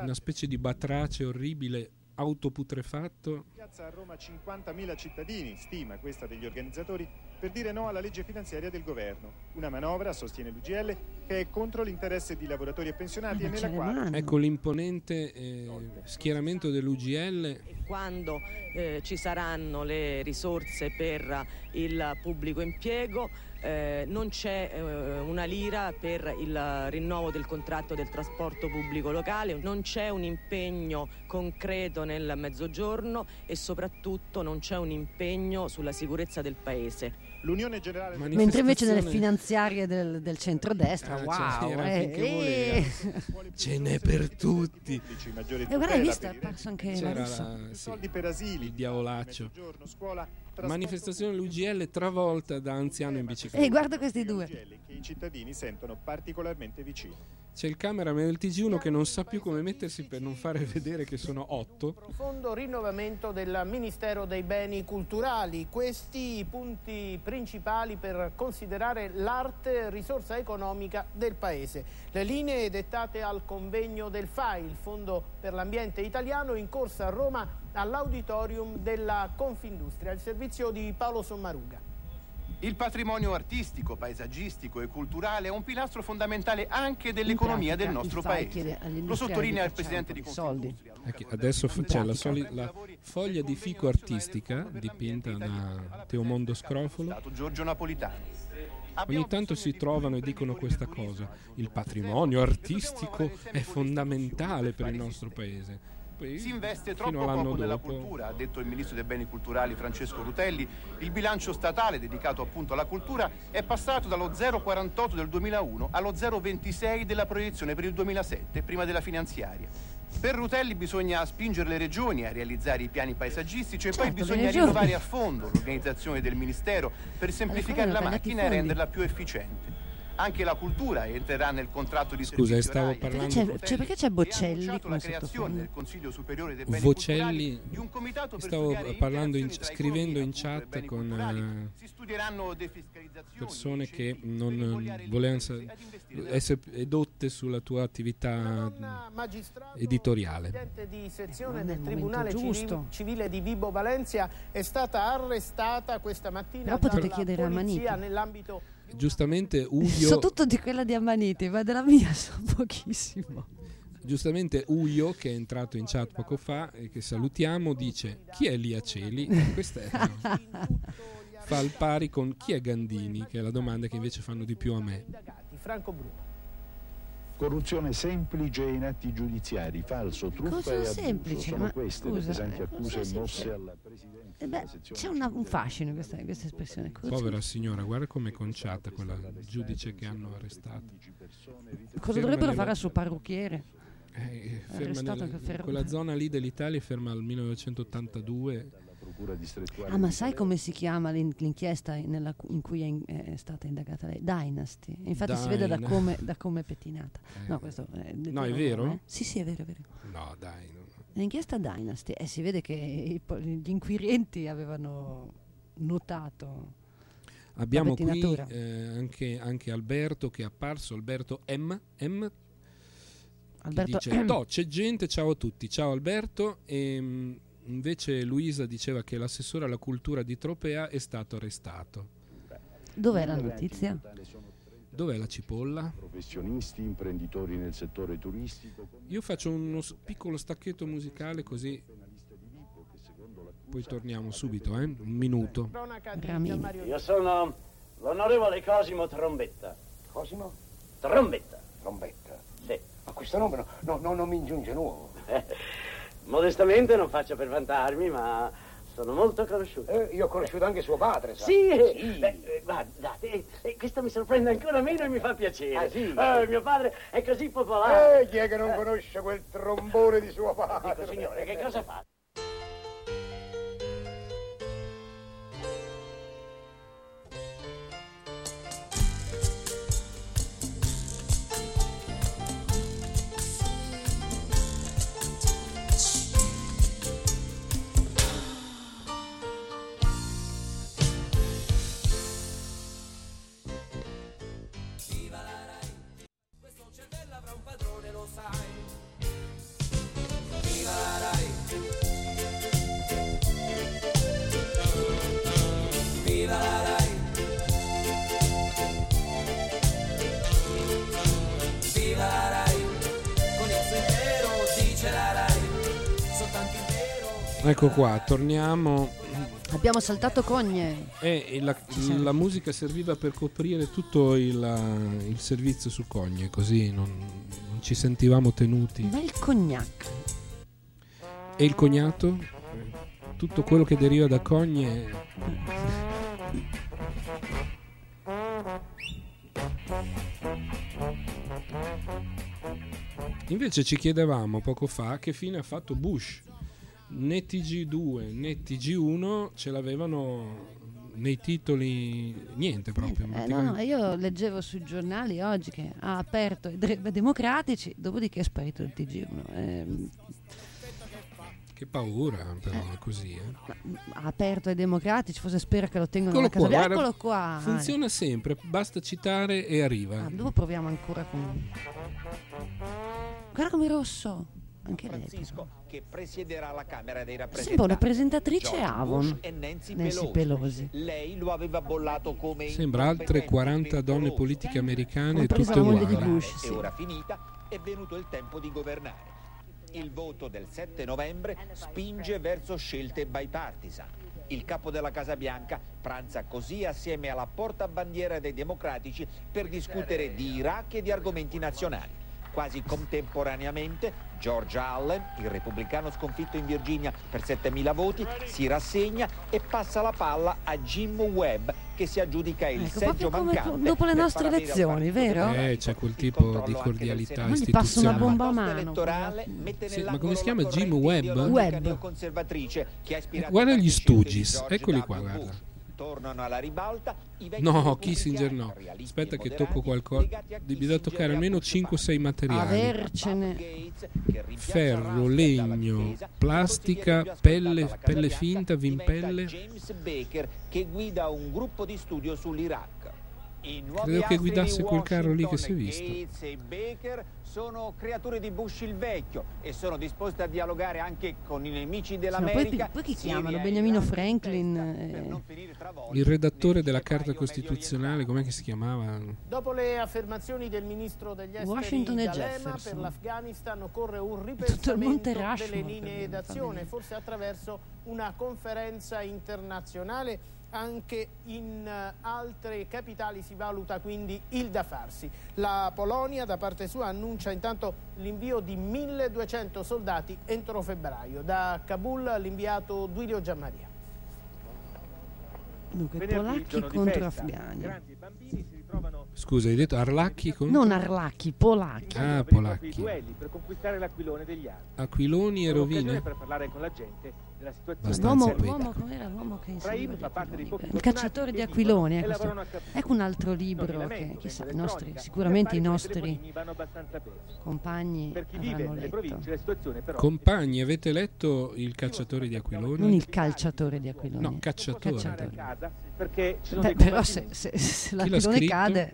Una specie di batrace orribile autoputrefatto. Piazza a Roma 50.000 cittadini, stima questa degli organizzatori, per dire no alla legge finanziaria del governo. Una manovra, sostiene l'UGL, che è contro l'interesse di lavoratori e pensionati e nella quale... Ecco l'imponente eh, schieramento dell'UGL. Quando eh, ci saranno le risorse per il pubblico impiego, eh, non c'è eh, una lira per il rinnovo del contratto del trasporto pubblico locale, non c'è un impegno concreto nel mezzogiorno e soprattutto non c'è un impegno sulla sicurezza del Paese. L'Unione Generale Mentre invece nelle finanziarie del, del centrodestra, ah, wow, eh, eh. ce n'è per tutti. E guarda, hai visto, è apparso anche C'era la, sì, soldi per asili, il diavolaccio. Scuola, Manifestazione l'UGL travolta da anziano in bicicletta. E guarda questi due. Che i cittadini sentono particolarmente vicino. C'è il cameraman del TG1 che non sa più come mettersi per non fare vedere che sono otto. Profondo rinnovamento del Ministero dei Beni Culturali. Questi i punti principali per considerare l'arte risorsa economica del Paese. Le linee dettate al convegno del FAI, il Fondo per l'Ambiente Italiano, in corsa a Roma all'auditorium della Confindustria, il servizio di Paolo Sommaruga. Il patrimonio artistico, paesaggistico e culturale è un pilastro fondamentale anche dell'economia del nostro paese. Lo sottolinea il presidente di Confindustria. Adesso c'è la, soli- la, foglia di fico artistica dipinta da Teomondo Scrofolo. Giorgio Napolitano. Ogni tanto si trovano e dicono questa cosa. Il patrimonio artistico è fondamentale per il nostro paese poi si investe troppo poco nella cultura, ha detto il ministro dei beni culturali Francesco Rutelli. Il bilancio statale dedicato appunto alla cultura è passato dallo 0,48 del 2001 allo 0,26 della proiezione per il 2007, prima della finanziaria. Per Rutelli bisogna spingere le regioni a realizzare i piani paesaggistici e certo, poi bisogna rinnovare a fondo l'organizzazione del Ministero per semplificare la macchina e renderla più efficiente anche la cultura entrerà nel contratto di Scusa, stavo parlando c'è, c'è, perché c'è Bocelli come la creazione del Consiglio Superiore dei Beni Vocelli stavo parlando in, scrivendo in chat con uh, persone che non volevano essere edotte sulla tua attività editoriale. Presidente di sezione del Tribunale Civile di Vibo Valencia è stata arrestata questa mattina dalla polizia nell'ambito giustamente [laughs] Uio... So tutto di quella di Amaniti, ma della mia [laughs] so pochissimo. Giustamente Uio, che è entrato in chat poco fa e che salutiamo, dice chi è Lia Celi? Questa è... [laughs] fa il pari con chi è Gandini, che è la domanda che invece fanno di più a me. Franco Bruno. Corruzione semplice in atti giudiziari, falso, truffa Cosa e abuso. semplice, Sono queste scusa, le pesanti eh, accuse mosse alla Presidente eh beh, C'è una, un fascino in questa, in questa espressione. Cosa Povera signora, guarda come è conciata quella giudice che hanno arrestato. Cosa dovrebbero fare al suo parrucchiere? Eh, nel, quella zona lì dell'Italia è ferma al 1982 Ah, ma sai come si chiama l'inchiesta nella, in cui è, in, è, stata indagata lei? Dynasty. Infatti Dyn. si vede da come, da come è pettinata. [laughs] Eh. No, questo è, no, è vero? Eh? Sì, sì, è vero, è vero. No, dai. No. L'inchiesta Dynasty, e eh, si vede che i, gli inquirenti avevano notato. Abbiamo qui eh, anche, anche, Alberto che è apparso, Alberto M. M Alberto dice, no, c'è gente, ciao a tutti, ciao Alberto. E, ehm, Invece Luisa diceva che l'assessore alla cultura di Tropea è stato arrestato. Dov'è la notizia? Dov'è la cipolla? Professionisti, imprenditori nel settore turistico. Io faccio uno piccolo stacchetto musicale così poi torniamo subito, eh? un minuto. Io sono l'onorevole Cosimo Trombetta. Cosimo? Trombetta. Trombetta? Sì. Ma questo nome no, no, non mi giunge nuovo. [laughs] Modestamente non faccio per vantarmi, ma sono molto conosciuto. Eh, io ho conosciuto anche suo padre, sa? Sì, sì. Beh, eh, guardate, eh, questo mi sorprende ancora meno e mi fa piacere. Ah, sì? Eh, mio padre è così popolare. Eh, chi è che non conosce quel trombone di suo padre? Dico, signore, che cosa fa? Ecco qua, torniamo. Abbiamo saltato cogne. E la, la musica serviva per coprire tutto il, il servizio su cogne, così non, non, ci sentivamo tenuti. Ma il cognac. E il cognato? Tutto quello che deriva da cogne. Invece ci chiedevamo poco fa che fine ha fatto Bush né TG2 né TG1 ce l'avevano nei titoli niente proprio. Eh, no, io leggevo sui giornali oggi che ha aperto i democratici, dopodiché è sparito il TG1. Eh, che paura, però, eh, così. Eh. Ha aperto ai democratici, forse spera che lo tengano Eccolo casa. Qua, Eccolo qua. Funziona sempre, basta citare e arriva. Ah, dopo proviamo ancora con... Guarda come rosso anche Francisco, lei. che presiederà la Camera dei Rappresentanti. Sembra una presentatrice George Avon. E Nancy, Nancy Pelosi. Lei lo aveva bollato come Sembra altre 40 donne politiche americane tutte uguali. Bush, sì. È ora finita, è venuto il tempo di governare. Il voto del 7 novembre spinge verso scelte bipartisan. Il capo della Casa Bianca pranza così assieme alla portabandiera dei democratici per discutere di Iraq e di argomenti nazionali. Quasi contemporaneamente George Allen, il repubblicano sconfitto in Virginia per 7.000 voti, si rassegna e passa la palla a Jim Webb che si aggiudica il ecco, seggio mancante. Dopo le nostre elezioni, vero? Eh, c'è quel tipo di cordialità Ma gli passa una bomba a mano. Sì, ma come si chiama Jim Webb? Webb. Guarda gli Stooges, eccoli qua, guarda tornano alla ribalta. No, Kissinger no. Aspetta che tocco qualcosa. Devi da toccare almeno 5-6 materiali. Avercene. Ferro, legno, plastica, pelle, pelle finta, vimpelle. James Baker che guida un gruppo di studio sull'Iraq. Credo che guidasse quel carro lì che si è visto. Sono creature di Bush il vecchio e sono disposte a dialogare anche con i nemici dell'America. Sì, poi, poi, chi chiamano? Beniamino Franklin? Eh. Il redattore della Carta Costituzionale, com'è che si chiamava? Dopo le affermazioni del ministro degli esteri Washington e D'Alema, per l'Afghanistan occorre un ripensamento delle linee d'azione, forse attraverso una conferenza internazionale anche in eh, altre capitali si valuta quindi il da farsi. La Polonia da parte sua annuncia intanto l'invio di 1200 soldati entro febbraio. Da Kabul l'inviato Duilio Giammaria. Dunque, Venerdì, polacchi contro festa, afghani. Grandi bambini si ritrovano Scusa, hai detto Arlacchi con Non arlacchi, polacchi. Ah, polacchi. duelli per conquistare l'aquilone degli altri. Aquiloni e rovine? per parlare con la gente della situazione. Abbastanza L'uomo, l'uomo com'era l'uomo che Brahim fa parte dei pochi il cacciatore di aquiloni. Ecco, questo- ecco un altro libro che chissà, i nostri, sicuramente i nostri compagni avranno letto. Compagni, avete letto Il cacciatore di aquiloni? Non il calciatore di aquiloni. No, cacciatore. Cacciatore. casa perché ci sono Beh, però se, se, se Chi l'ha l'aquilone scritto? cade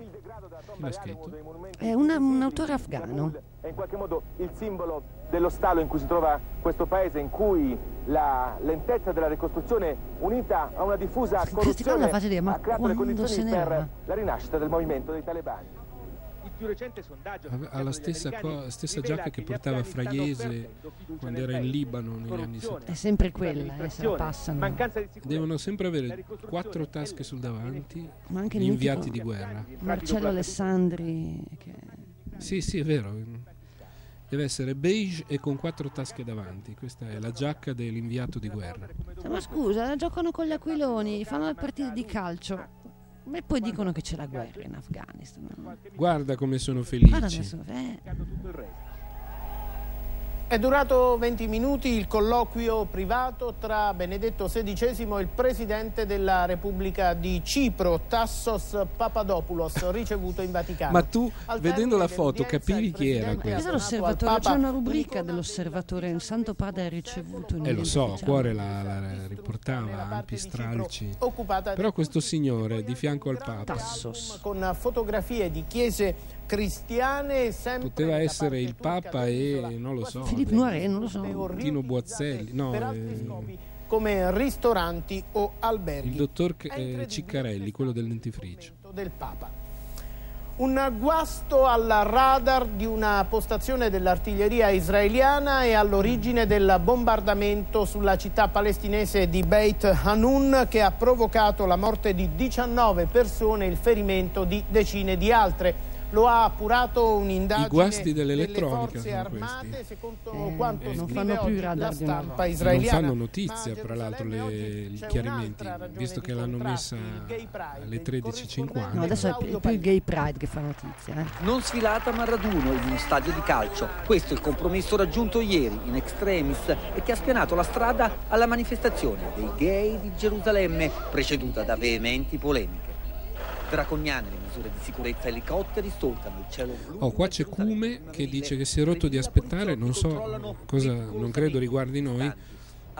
Chi l'ha scritto? è una- un autore afgano. è in qualche modo il simbolo dello stallo in cui si trova questo paese, in cui la lentezza della ricostruzione unita a una diffusa corruzione dire, ha creato le condizioni per la rinascita del movimento dei talebani. Il più recente sondaggio Ave- Ha la stessa, co- stessa giacca che portava Fraiese quando era in Libano negli anni 70. È sempre quella, eh, se la passano. Devono sempre avere quattro tasche sul davanti, Ma anche gli inviati di guerra. Marcello Alessandri. Che... Sì, sì, è vero. Deve essere beige e con quattro tasche davanti. Questa è la giacca dell'inviato di guerra. Cioè, ma scusa, giocano con gli aquiloni, fanno le partite di calcio. E poi dicono che c'è la guerra in Afghanistan. Guarda come sono Guarda felici. adesso, eh. È durato 20 minuti il colloquio privato tra Benedetto XVI e il presidente della Repubblica di Cipro, Tassos Papadopoulos, ricevuto in Vaticano. Ma tu, Al vedendo la foto, capivi chi era questo? l'osservatore, c'è una rubrica dell'osservatore, il Santo Padre ha ricevuto un Eh lo so, diciamo. cuore la, la riportava, ampi stralci. Però questo signore di fianco al Papa con fotografie di chiese poteva essere il Papa e non lo so. Philippe Noiret, non lo so. Tino Boazzelli, no, per altri eh, scopi come ristoranti o alberghi il dottor eh, Ciccarelli, quello del dentifricio. del Papa. Un guasto al radar di una postazione dell'artiglieria israeliana è all'origine del bombardamento sulla città palestinese di Beit Hanun che ha provocato la morte di 19 persone e il ferimento di decine di altre. Lo ha appurato un'indagine I guasti delle dell'elettronica forze sono armate questi. secondo quanto non scrive fanno più la stampa volta. Non israeliana. fanno notizia, fra l'altro, le- i chiarimenti, visto che l'hanno messa alle 13.50. No, adesso è più, il Gay Pride che fa notizia. Eh. Non sfilata ma raduno in uno stadio di calcio. Questo è il compromesso raggiunto ieri in extremis e che ha spianato la strada alla manifestazione dei gay di Gerusalemme, preceduta da veementi polemiche. Draconiane le misure di sicurezza, elicotteri solcano il cielo blu. Oh, qua c'è Cume che dice che si è rotto di aspettare, non so cosa, non credo riguardi noi.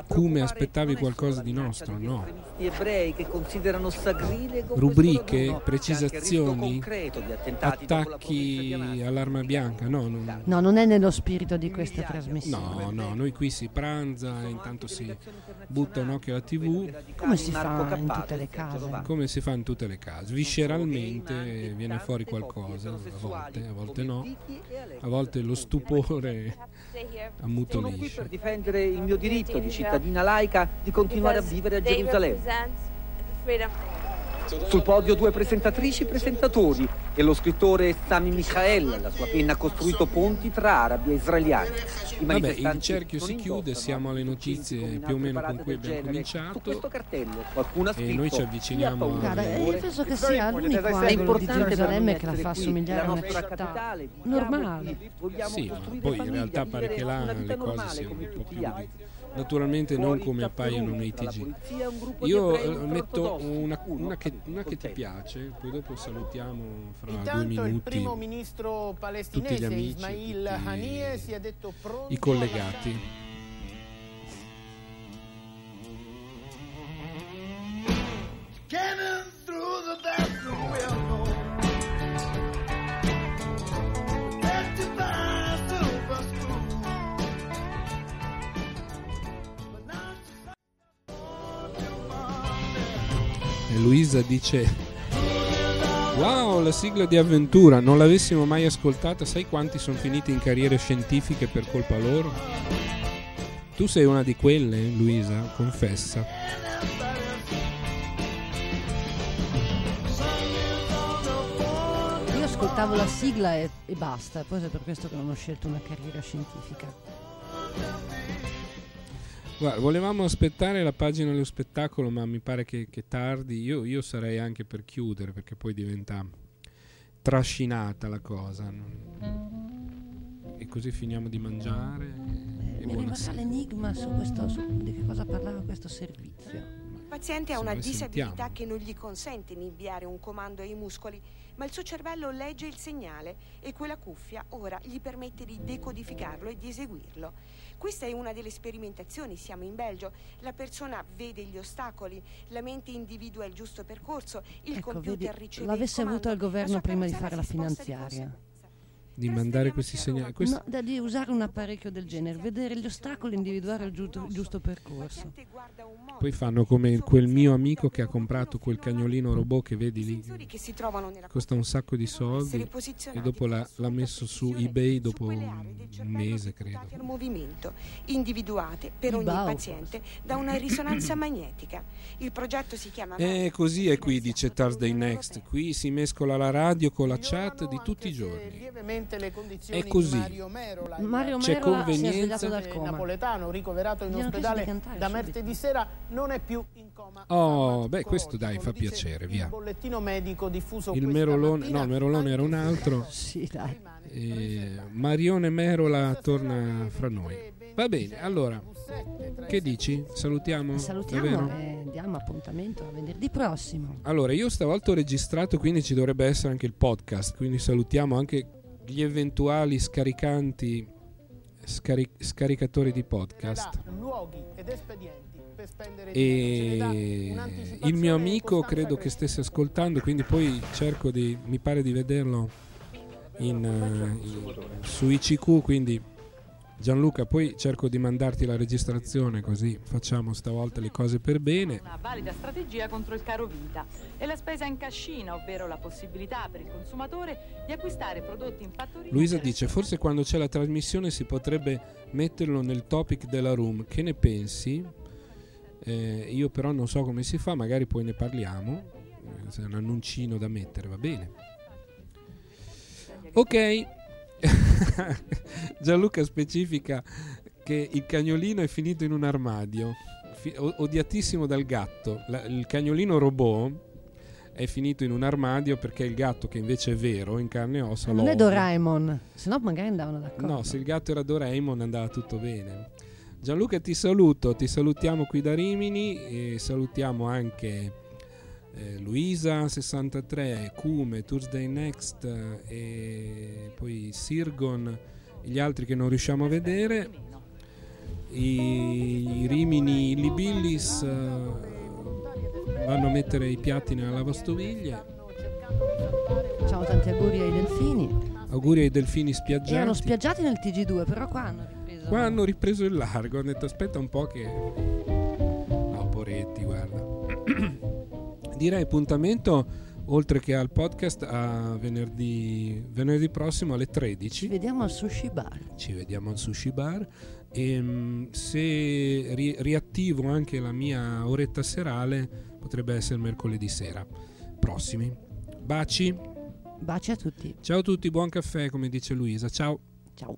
Cume, aspettavi qualcosa di nostro? No. Gli ebrei che considerano sagrilego Rubriche, precisazioni, concreto di attentati dopo la attacchi all'arma bianca? No, non, No, non è nello spirito di questa trasmissione. no, no, noi qui si pranza, intanto si butta un occhio alla tv. Come si fa in tutte le case? Come si fa in tutte le case? Visceralmente viene fuori qualcosa, a volte, a volte no, a volte lo stupore [laughs] Sono qui per difendere il mio diritto di cittadina laica di continuare a vivere a Gerusalemme. Sul podio due presentatrici e presentatori e lo scrittore Sami Michael, la sua penna ha costruito ponti tra arabi e israeliani. I Vabbè, il cerchio si chiude, siamo alle notizie più o meno con cui abbiamo cominciato cartello e noi ci avviciniamo "Chi ha paura Guarda, del eh, dolore?" penso che sia l'unico È angolo di importante per Gerusalemme che la fa qui, somigliare a una nostra città capitale. normale. Sì, ma poi in realtà pare che là le cose siano un po' tutti più. Naturalmente non come appaiono nei TG. Io eh, metto una, una che, una che ti piace, poi dopo salutiamo fra due Intanto il minuti primo ministro tutti gli palestinese amici, Ismail Haniyeh si è detto pronto i collegati. Cannon through the bathroom E Luisa dice: Wow, la sigla di avventura, non l'avessimo mai ascoltata. Sai quanti sono finiti in carriere scientifiche per colpa loro? Tu sei una di quelle, Luisa, confessa. Io ascoltavo la sigla e, e basta, poi è per questo che non ho scelto una carriera scientifica. Guarda, volevamo aspettare la pagina dello spettacolo, ma mi pare che, che tardi. Io, io, sarei anche per chiudere perché poi diventa trascinata la cosa. E così finiamo di mangiare. Eh, mi rimasta l'enigma su, questo, su di che cosa parlava questo servizio. Il paziente ha una disabilità che non gli consente di inviare un comando ai muscoli ma il suo cervello legge il segnale e quella cuffia ora gli permette di decodificarlo e di eseguirlo. Questa è una delle sperimentazioni, siamo in Belgio, la persona vede gli ostacoli, la mente individua il giusto percorso, il ecco, computer vedi, riceve l'avesse avuto il governo prima di fare la finanziaria di mandare questi segnali. Questo... No, da di usare un apparecchio del genere, vedere gli ostacoli, individuare il giusto, giusto percorso. Poi fanno come quel mio amico che ha comprato quel cagnolino robot che vedi lì, costa un sacco di soldi e dopo l'ha, l'ha messo su eBay dopo un mese, credo. movimento, individuate per ogni paziente da una risonanza [coughs] magnetica. Il progetto si chiama... E così è qui, dice Thursday Next. Qui si mescola la radio con la chat di tutti i giorni è così. di Mario Merola. Mario C'è Merola convenienza. si è dal coma. napoletano ricoverato in ospedale da martedì sera non è più in coma. Oh, beh, questo dai, fa piacere, via. Il bollettino medico diffuso Il Merolone, no, il Merolone era un altro. sì, dai. E Marione Merola torna fra noi. Va bene, allora, che dici? Salutiamo? Salutiamo e diamo appuntamento a venerdì prossimo. Allora, io stavolta ho registrato, quindi ci dovrebbe essere anche il podcast, quindi salutiamo anche gli eventuali scaricanti, scari- scaricatori di podcast. E il mio amico credo che stesse ascoltando, quindi poi cerco di, mi pare di vederlo in, in, su ICQ, quindi Gianluca, poi cerco di mandarti la registrazione così facciamo stavolta le cose per bene. Una valida strategia contro il caro vita e la spesa in cascina, ovvero la possibilità per il consumatore di acquistare prodotti in fattoria. Luisa dice: Forse quando c'è la trasmissione si potrebbe metterlo nel topic della room. Che ne pensi? Eh, io però non so come si fa, magari poi ne parliamo. Eh, se è un annuncino da mettere, va bene. Ok. [laughs] Gianluca specifica che il cagnolino è finito in un armadio, fi- odiatissimo dal gatto. La- il cagnolino robot è finito in un armadio perché il gatto, che invece è vero, in carne e ossa, Non è. Doraemon, se no magari andavano d'accordo. No, se il gatto era Doraemon andava tutto bene. Gianluca ti saluto, ti salutiamo qui da Rimini e salutiamo anche eh, Luisa 63, Cume, Tuesday Next eh, e poi Sirgon e gli altri che non riusciamo a vedere. I, i Rimini Libillis eh, vanno a mettere i piatti nella lavastoviglie. Facciamo tanti auguri ai delfini. Auguri ai delfini spiaggiati. Erano spiaggiati nel TG2, però qua hanno ripreso. Qua hanno ripreso il largo, hanno detto aspetta un po' che... No, poretti, guarda. [clears throat] Direi appuntamento, oltre che al podcast, a venerdì, venerdì prossimo alle 13. Ci vediamo al sushi bar. Ci vediamo al sushi bar. E mm, se ri- riattivo anche la mia oretta serale, potrebbe essere mercoledì sera. Prossimi. Baci. Baci a tutti. Ciao a tutti, buon caffè, come dice Luisa. Ciao. Ciao.